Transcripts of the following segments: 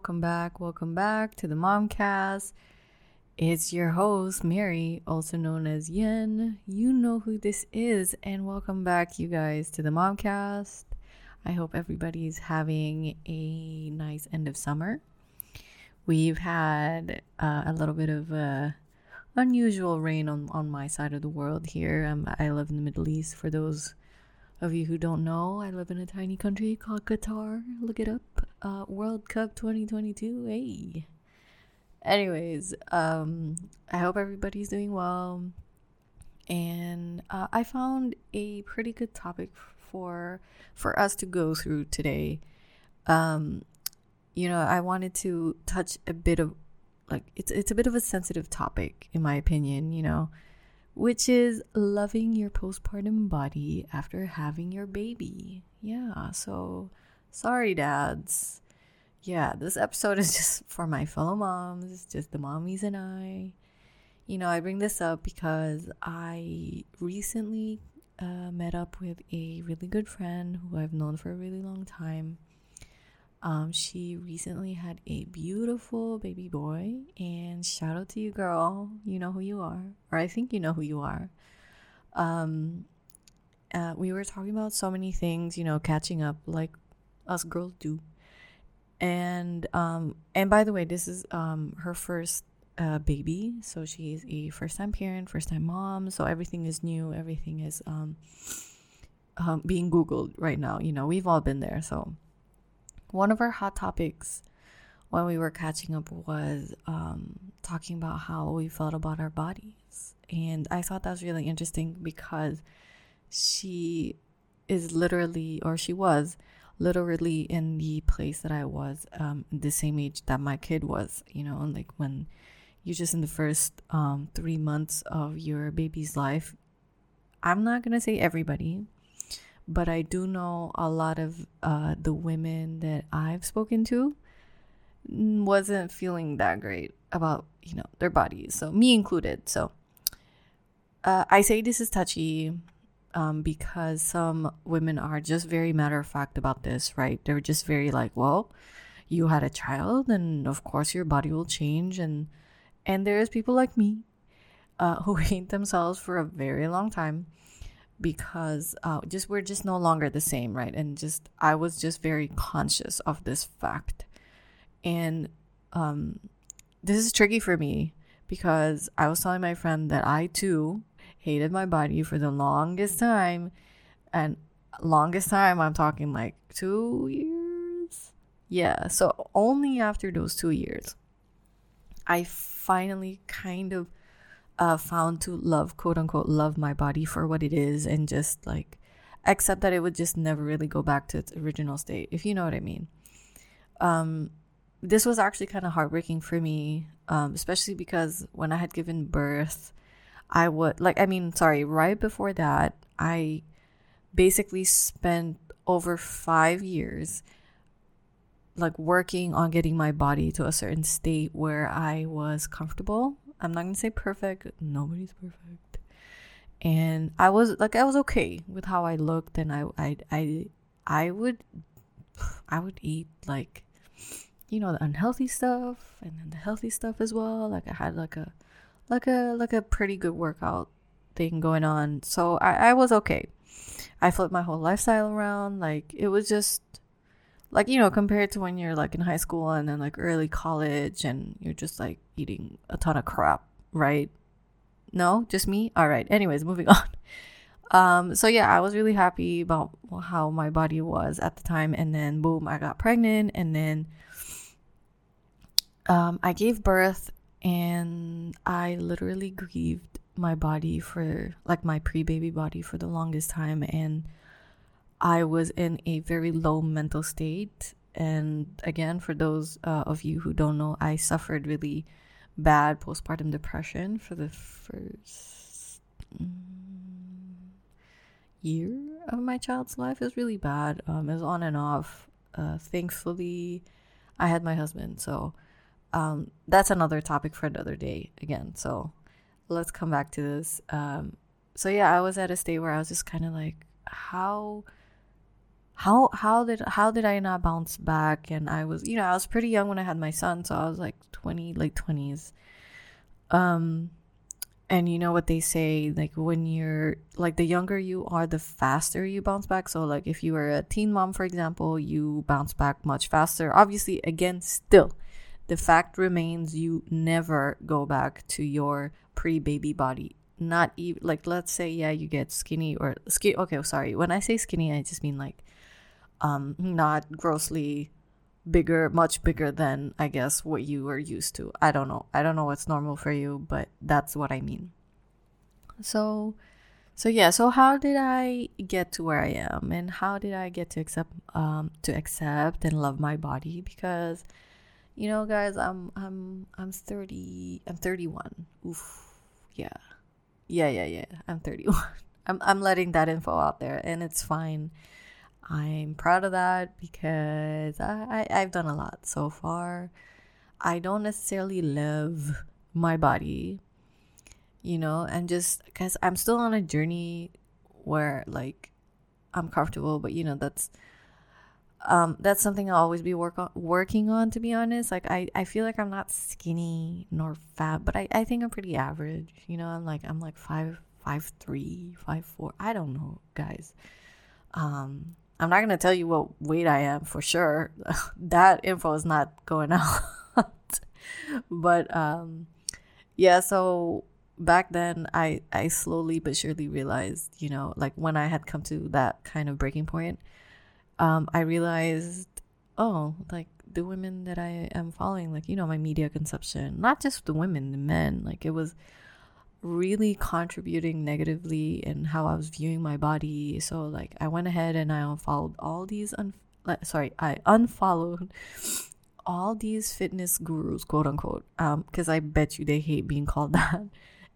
welcome back, welcome back to the Momcast. It's your host, Mary, also known as Yen. You know who this is, and welcome back, you guys, to the Momcast. I hope everybody's having a nice end of summer. We've had uh, a little bit of uh, unusual rain on, on my side of the world here. Um, I live in the Middle East. For those of you who don't know, I live in a tiny country called Qatar. Look it up. Uh, World Cup 2022. Hey. Anyways, um, I hope everybody's doing well. And uh, I found a pretty good topic for for us to go through today. Um, you know, I wanted to touch a bit of like it's it's a bit of a sensitive topic in my opinion, you know which is loving your postpartum body after having your baby. Yeah, so sorry, dads. Yeah, this episode is just for my fellow moms, just the mommies and I. You know, I bring this up because I recently uh, met up with a really good friend who I've known for a really long time. Um, she recently had a beautiful baby boy, and shout out to you, girl. You know who you are, or I think you know who you are. Um, uh, we were talking about so many things, you know, catching up like us girls do. And um, and by the way, this is um her first uh, baby, so she's a first time parent, first time mom. So everything is new, everything is um, um being googled right now. You know, we've all been there, so one of our hot topics when we were catching up was um, talking about how we felt about our bodies. And I thought that was really interesting because she is literally, or she was literally in the place that I was, um, the same age that my kid was, you know, like when you're just in the first um, three months of your baby's life. I'm not going to say everybody, but I do know a lot of uh, the women that I've spoken to wasn't feeling that great about you know their bodies, so me included. So uh, I say this is touchy um, because some women are just very matter of fact about this, right? They're just very like, well, you had a child, and of course your body will change, and and there's people like me uh, who hate themselves for a very long time because uh, just we're just no longer the same, right? And just I was just very conscious of this fact, and um, this is tricky for me because I was telling my friend that I too hated my body for the longest time, and longest time I'm talking like two years. Yeah, so only after those two years, I finally kind of uh, found to love, quote unquote, love my body for what it is and just like accept that it would just never really go back to its original state, if you know what I mean. Um, this was actually kind of heartbreaking for me, um, especially because when I had given birth, I would, like, I mean, sorry, right before that, I basically spent over five years like working on getting my body to a certain state where I was comfortable I'm not gonna say perfect. Nobody's perfect. And I was like, I was okay with how I looked, and I, I, I, I would, I would eat like, you know, the unhealthy stuff and then the healthy stuff as well. Like I had like a, like a, like a pretty good workout thing going on. So I, I was okay. I flipped my whole lifestyle around. Like it was just like you know compared to when you're like in high school and then like early college and you're just like eating a ton of crap right? No? Just me? All right. Anyways moving on. Um so yeah i was really happy about how my body was at the time and then boom i got pregnant and then um i gave birth and i literally grieved my body for like my pre-baby body for the longest time and I was in a very low mental state. And again, for those uh, of you who don't know, I suffered really bad postpartum depression for the first mm, year of my child's life. It was really bad. Um, it was on and off. Uh, thankfully, I had my husband. So um, that's another topic for another day again. So let's come back to this. Um, so yeah, I was at a state where I was just kind of like, how how how did how did I not bounce back? And I was, you know, I was pretty young when I had my son, so I was like 20, late 20s. Um and you know what they say like when you're like the younger you are the faster you bounce back so like if you were a teen mom for example you bounce back much faster obviously again still the fact remains you never go back to your pre-baby body not even like let's say yeah you get skinny or skinny okay sorry when i say skinny i just mean like um not grossly bigger much bigger than i guess what you are used to. I don't know. I don't know what's normal for you but that's what i mean. So so yeah so how did i get to where i am? And how did i get to accept um to accept and love my body? Because you know guys i'm i'm i'm 30 i'm 31 oof. Yeah. Yeah yeah yeah. I'm 31 i'm, I'm letting that info out there and it's fine I'm proud of that because I, I, have done a lot so far. I don't necessarily love my body, you know, and just because I'm still on a journey where like I'm comfortable, but you know, that's um that's something I'll always be work on, working on to be honest. Like I, I feel like I'm not skinny nor fat, but I, I think I'm pretty average. You know, I'm like I'm like five five three, five four. I don't know, guys. Um I'm not going to tell you what weight I am for sure. that info is not going out. but um yeah, so back then I I slowly but surely realized, you know, like when I had come to that kind of breaking point, um I realized oh, like the women that I am following, like you know, my media consumption, not just the women, the men, like it was really contributing negatively in how I was viewing my body. So like I went ahead and I unfollowed all these un- sorry, I unfollowed all these fitness gurus, quote unquote, um because I bet you they hate being called that.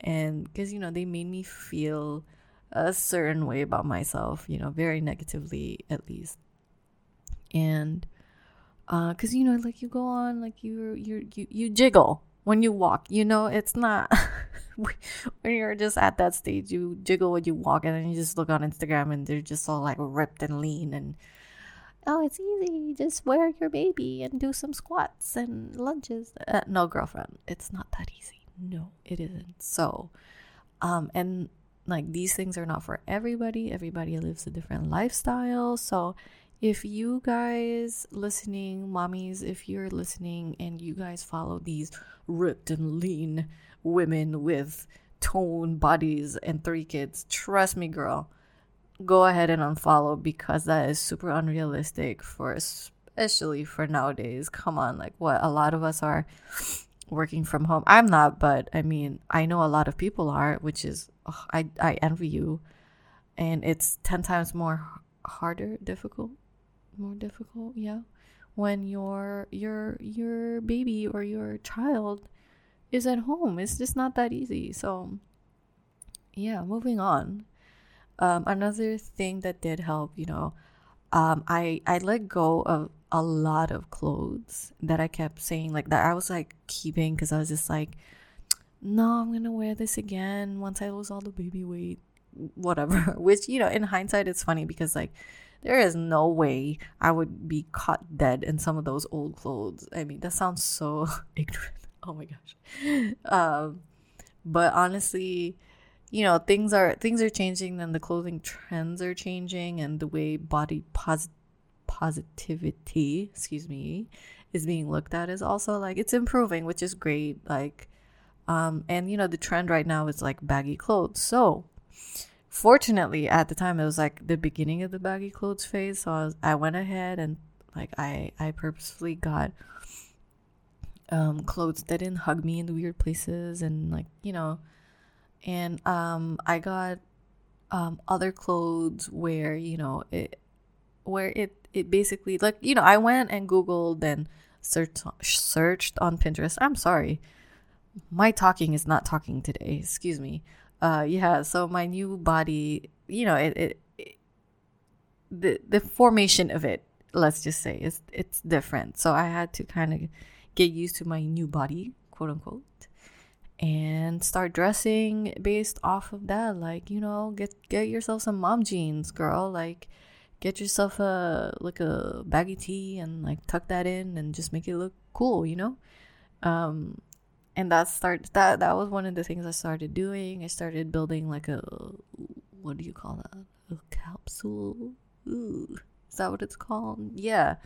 And because you know, they made me feel a certain way about myself, you know, very negatively at least. And uh cuz you know, like you go on like you you you you jiggle when you walk. You know, it's not when you're just at that stage, you jiggle when you walk, and then you just look on Instagram and they're just all like ripped and lean and oh, it's easy. Just wear your baby and do some squats and lunges. Uh, no, girlfriend, it's not that easy. No, it isn't. So, um, and like these things are not for everybody. Everybody lives a different lifestyle. So, if you guys listening, mommies, if you're listening and you guys follow these ripped and lean women with toned bodies and three kids, trust me, girl, go ahead and unfollow because that is super unrealistic for especially for nowadays. Come on, like what a lot of us are working from home. I'm not, but I mean, I know a lot of people are, which is I I envy you. And it's 10 times more harder, difficult more difficult yeah. When your your your baby or your child is at home it's just not that easy. So yeah moving on. Um, another thing that did help you know um, i i let go of a lot of clothes that i kept saying like that i was like keeping because i was just like no i'm gonna wear this again once i lose all the baby weight whatever. Which you know in hindsight it's funny because like there is no way I would be caught dead in some of those old clothes. I mean, that sounds so ignorant. Oh my gosh. Um, but honestly, you know, things are things are changing and the clothing trends are changing and the way body pos- positivity, excuse me, is being looked at is also like it's improving, which is great. Like um and you know, the trend right now is like baggy clothes. So, fortunately at the time it was like the beginning of the baggy clothes phase so I, was, I went ahead and like i i purposefully got um clothes that didn't hug me in the weird places and like you know and um i got um other clothes where you know it where it it basically like you know i went and googled and searched searched on pinterest. I'm sorry. My talking is not talking today. Excuse me uh yeah so my new body you know it, it, it the the formation of it let's just say is it's different. So i had to kind of get used to my new body quote unquote and start dressing based off of that. Like you know get get yourself some mom jeans girl. Like get yourself a like a baggy tee and like tuck that in and just make it look cool, you know? Um and that start that that was one of the things I started doing. I started building like a what do you call that? A capsule. Ooh, is that what it's called? Yeah.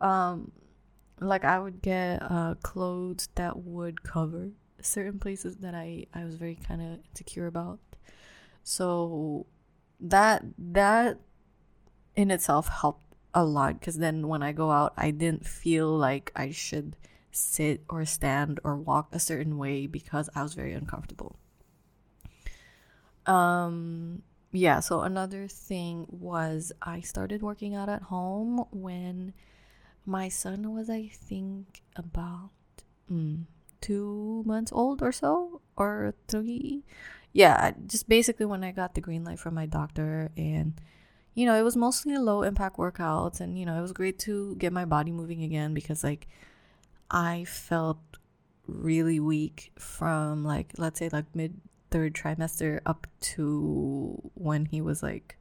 Um like I would get uh clothes that would cover certain places that I I was very kind of insecure about. So that that in itself helped a lot because then when I go out, I didn't feel like I should sit or stand or walk a certain way because I was very uncomfortable. Um, yeah, so another thing was I started working out at home when my son was, I think, about mm, two months old or so, or three. Yeah, just basically when I got the green light from my doctor and you know, it was mostly low impact workouts and you know, it was great to get my body moving again because like I felt really weak from like let's say like mid third trimester up to when he was like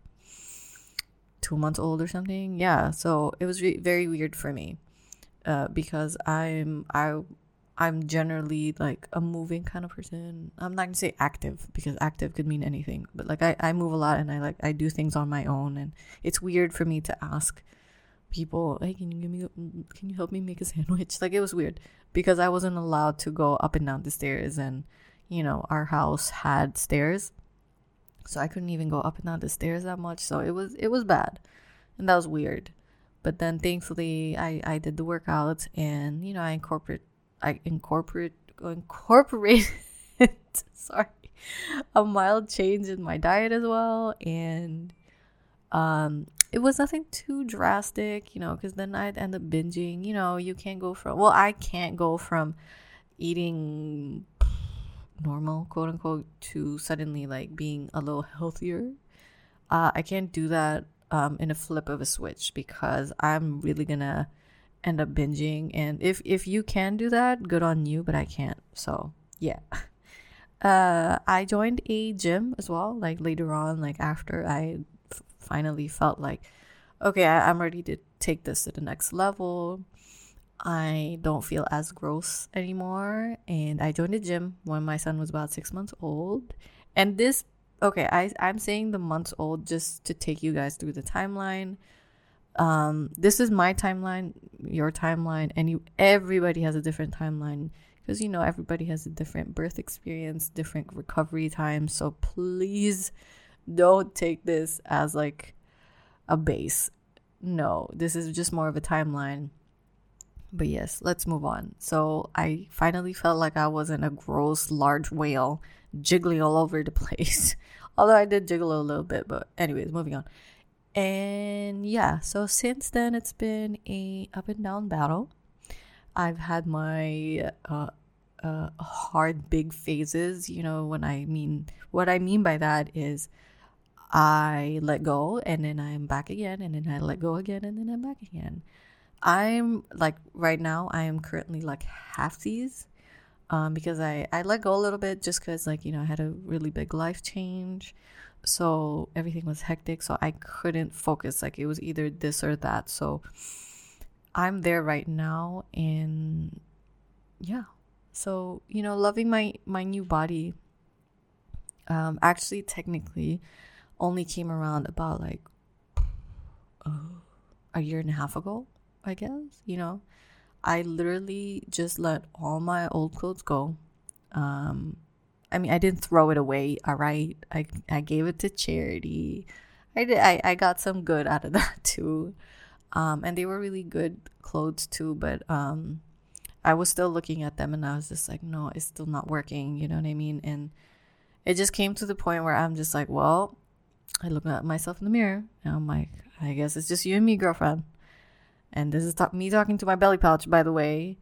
2 months old or something. Yeah, so it was re- very weird for me. Uh, because I'm I I'm generally like a moving kind of person. I'm not gonna say active because active could mean anything, but like I, I move a lot and I like I do things on my own and it's weird for me to ask people, hey, can you give me can you help me make a sandwich? Like it was weird because I wasn't allowed to go up and down the stairs and you know, our house had stairs. So I couldn't even go up and down the stairs that much. So it was it was bad. And that was weird. But then thankfully I, I did the workouts and you know, I incorporate I incorporate incorporate sorry a mild change in my diet as well and um it was nothing too drastic you know because then i'd end up binging you know you can't go from well i can't go from eating normal quote unquote to suddenly like being a little healthier. Uh, i can't do that um, in a flip of a switch because i'm really gonna end up binging. And if if you can do that good on you but i can't. So yeah. Uh i joined a gym as well like later on like after I finally felt like okay I- i'm ready to take this to the next level. I don't feel as gross anymore. And i joined a gym when my son was about six months old. And this okay i i'm saying the months old just to take you guys through the timeline. Um, this is my timeline, your timeline, and you, everybody has a different timeline. Because you know everybody has a different birth experience, different recovery time. So please don't take this as like a base. No, this is just more of a timeline. But yes, let's move on. So I finally felt like I wasn't a gross large whale jiggling all over the place. Although I did jiggle a little bit, but anyways, moving on. And yeah, so since then it's been a up and down battle. I've had my uh, uh, hard big phases. You know, when I mean what I mean by that is I let go and then I'm back again and then I let go again and then I'm back again. I'm like right now I am currently like halfsies um, because I I let go a little bit just because like you know I had a really big life change. So everything was hectic so i couldn't focus like it was either this or that. So i'm there right now and yeah. So you know loving my my new body um actually technically only came around about like a year and a half ago i guess you know i literally just let all my old clothes go um I mean, I didn't throw it away. All right, I I gave it to charity. I did. I, I got some good out of that too, um, and they were really good clothes too. But um, I was still looking at them, and I was just like, no, it's still not working. You know what I mean? And it just came to the point where I'm just like, well, I look at myself in the mirror, and I'm like, I guess it's just you and me, girlfriend. And this is me talking to my belly pouch, by the way.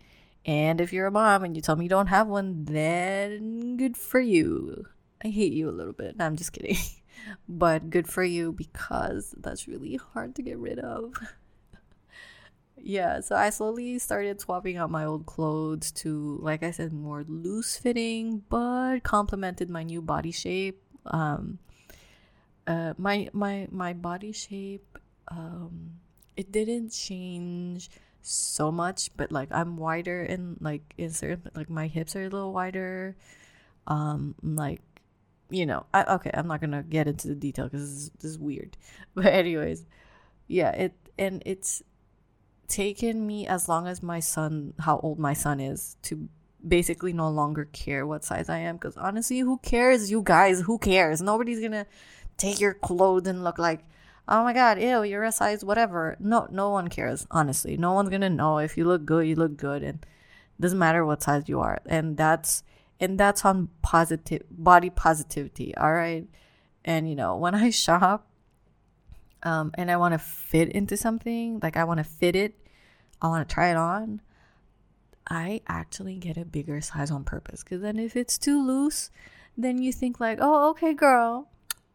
And if you're a mom and you tell me you don't have one, then good for you. I hate you a little bit. No, I'm just kidding. but good for you because that's really hard to get rid of. yeah, so I slowly started swapping out my old clothes to, like I said, more loose fitting, but complemented my new body shape. Um, uh, my my my body shape um it didn't change so much, but like I'm wider and like in certain like my hips are a little wider. Um, like you know, I, okay, I'm not gonna get into the detail because this, this is weird. But anyways, yeah, it and it's taken me as long as my son, how old my son is, to basically no longer care what size I am. Because honestly, who cares? You guys, who cares? Nobody's gonna take your clothes and look like oh my god, ew, you're a size whatever. No, no one cares. Honestly, no one's gonna know if you look good. You look good, and doesn't matter what size you are. And that's and that's on positive body positivity. All right, and you know when I shop, um, and I want to fit into something, like I want to fit it, I want to try it on. I actually get a bigger size on purpose because then if it's too loose, then you think like, oh, okay, girl,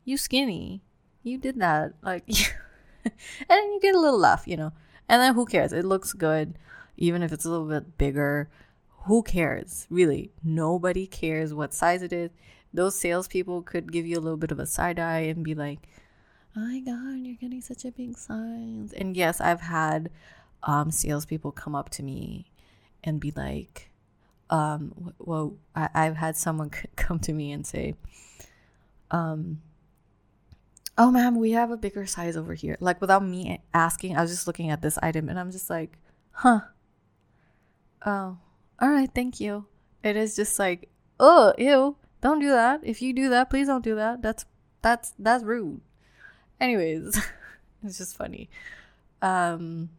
you skinny you did that. Like, and you get a little laugh, you know. And then who cares? It looks good, even if it's a little bit bigger. Who cares? Really, nobody cares what size it is. Those salespeople could give you a little bit of a side eye and be like, "Oh my god, you're getting such a big size." And yes, I've had um, salespeople come up to me and be like, um, "Well, I- I've had someone come to me and say, um." Oh ma'am we have a bigger size over here. Like without me asking i was just looking at this item and i'm just like huh. Oh all right thank you. It is just like oh ew don't do that. If you do that please don't do that. That's that's that's rude. Anyways it's just funny. Um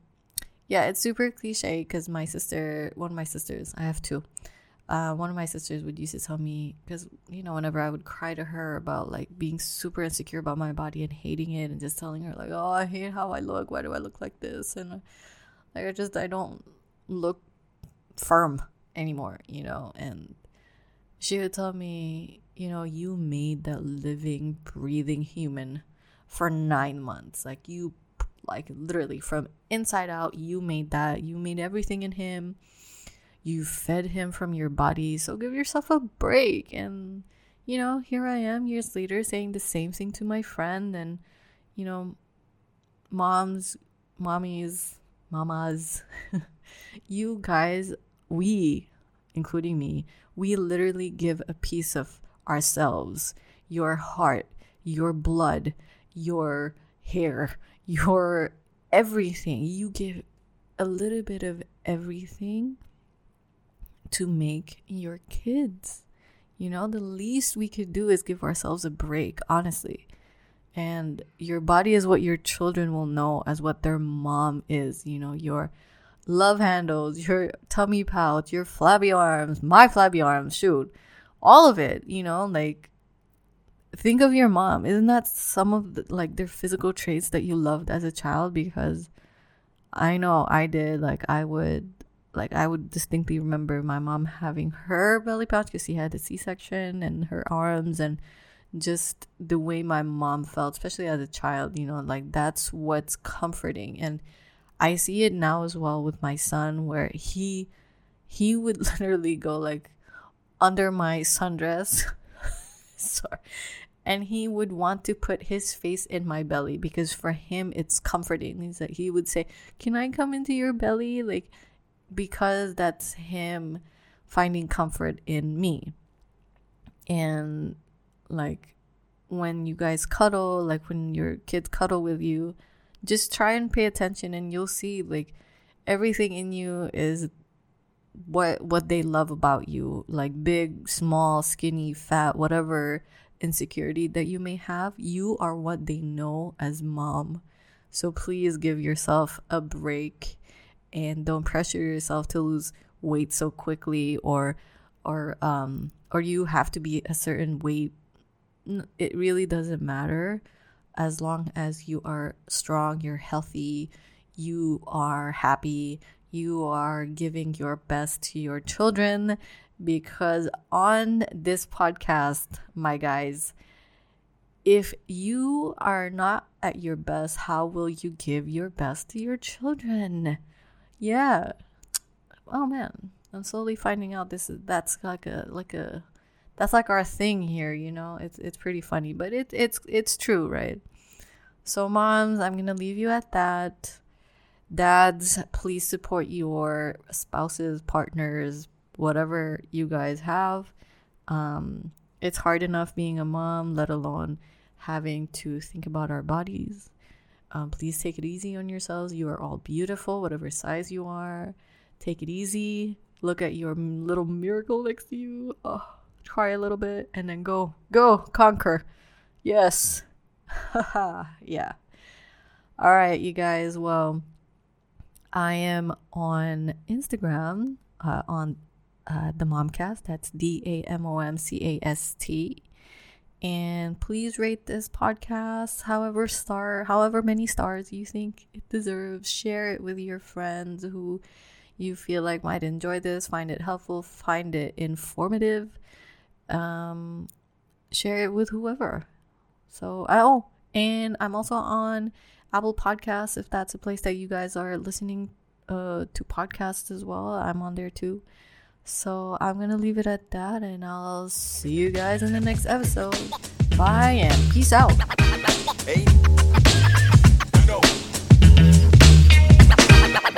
yeah it's super cliche because my sister one of my sisters i have two uh, one of my sisters would used to tell me because you know whenever I would cry to her about like being super insecure about my body and hating it and just telling her like oh I hate how I look. Why do I look like this? And like I just I don't look firm anymore you know? And she would tell me you know you made that living breathing human for nine months. Like you like literally from inside out you made that. You made everything in him you fed him from your body, so give yourself a break. And, you know, here I am years later saying the same thing to my friend. And, you know, moms, mommies, mamas, you guys, we, including me, we literally give a piece of ourselves, your heart, your blood, your hair, your everything. You give a little bit of everything to make your kids. You know, the least we could do is give ourselves a break, honestly. And your body is what your children will know as what their mom is. You know, your love handles, your tummy pouch, your flabby arms, my flabby arms, shoot, all of it, you know, like think of your mom. Isn't that some of the, like their physical traits that you loved as a child? Because I know I did. Like I would like I would distinctly remember my mom having her belly pouch because she had a C-section and her arms and just the way my mom felt, especially as a child, you know, like that's what's comforting. And I see it now as well with my son where he he would literally go like under my sundress. Sorry. And he would want to put his face in my belly because for him it's comforting. He's like he would say, Can I come into your belly? Like because that's him finding comfort in me. And like when you guys cuddle, like when your kids cuddle with you, just try and pay attention and you'll see like everything in you is what what they love about you, like big, small, skinny, fat, whatever insecurity that you may have, you are what they know as mom. So please give yourself a break and don't pressure yourself to lose weight so quickly or or um or you have to be a certain weight it really doesn't matter. As long as you are strong you're healthy you are happy you are giving your best to your children because on this podcast my guys if you are not at your best how will you give your best to your children yeah. Oh man, I'm slowly finding out this is that's like a like a that's like our thing here, you know. It's it's pretty funny, but it it's it's true, right? So, moms, I'm to leave you at that. Dads, please support your spouses, partners, whatever you guys have. Um, it's hard enough being a mom, let alone having to think about our bodies. Um, please take it easy on yourselves. You are all beautiful, whatever size you are. Take it easy. Look at your little miracle next to you. Oh, try a little bit and then go, go, conquer. Yes. yeah. All right, you guys. Well, I am on Instagram uh, on uh, the Momcast. That's D A M O M C A S T. And please rate this podcast however star however many stars you think it deserves. Share it with your friends who you feel like might enjoy this, find it helpful, find it informative. Um, share it with whoever. So oh, and I'm also on Apple Podcasts if that's a place that you guys are listening uh, to podcasts as well. I'm on there too. So I'm going to leave it at that, and I'll see you guys in the next episode. Bye and peace out. Hey.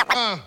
Uh.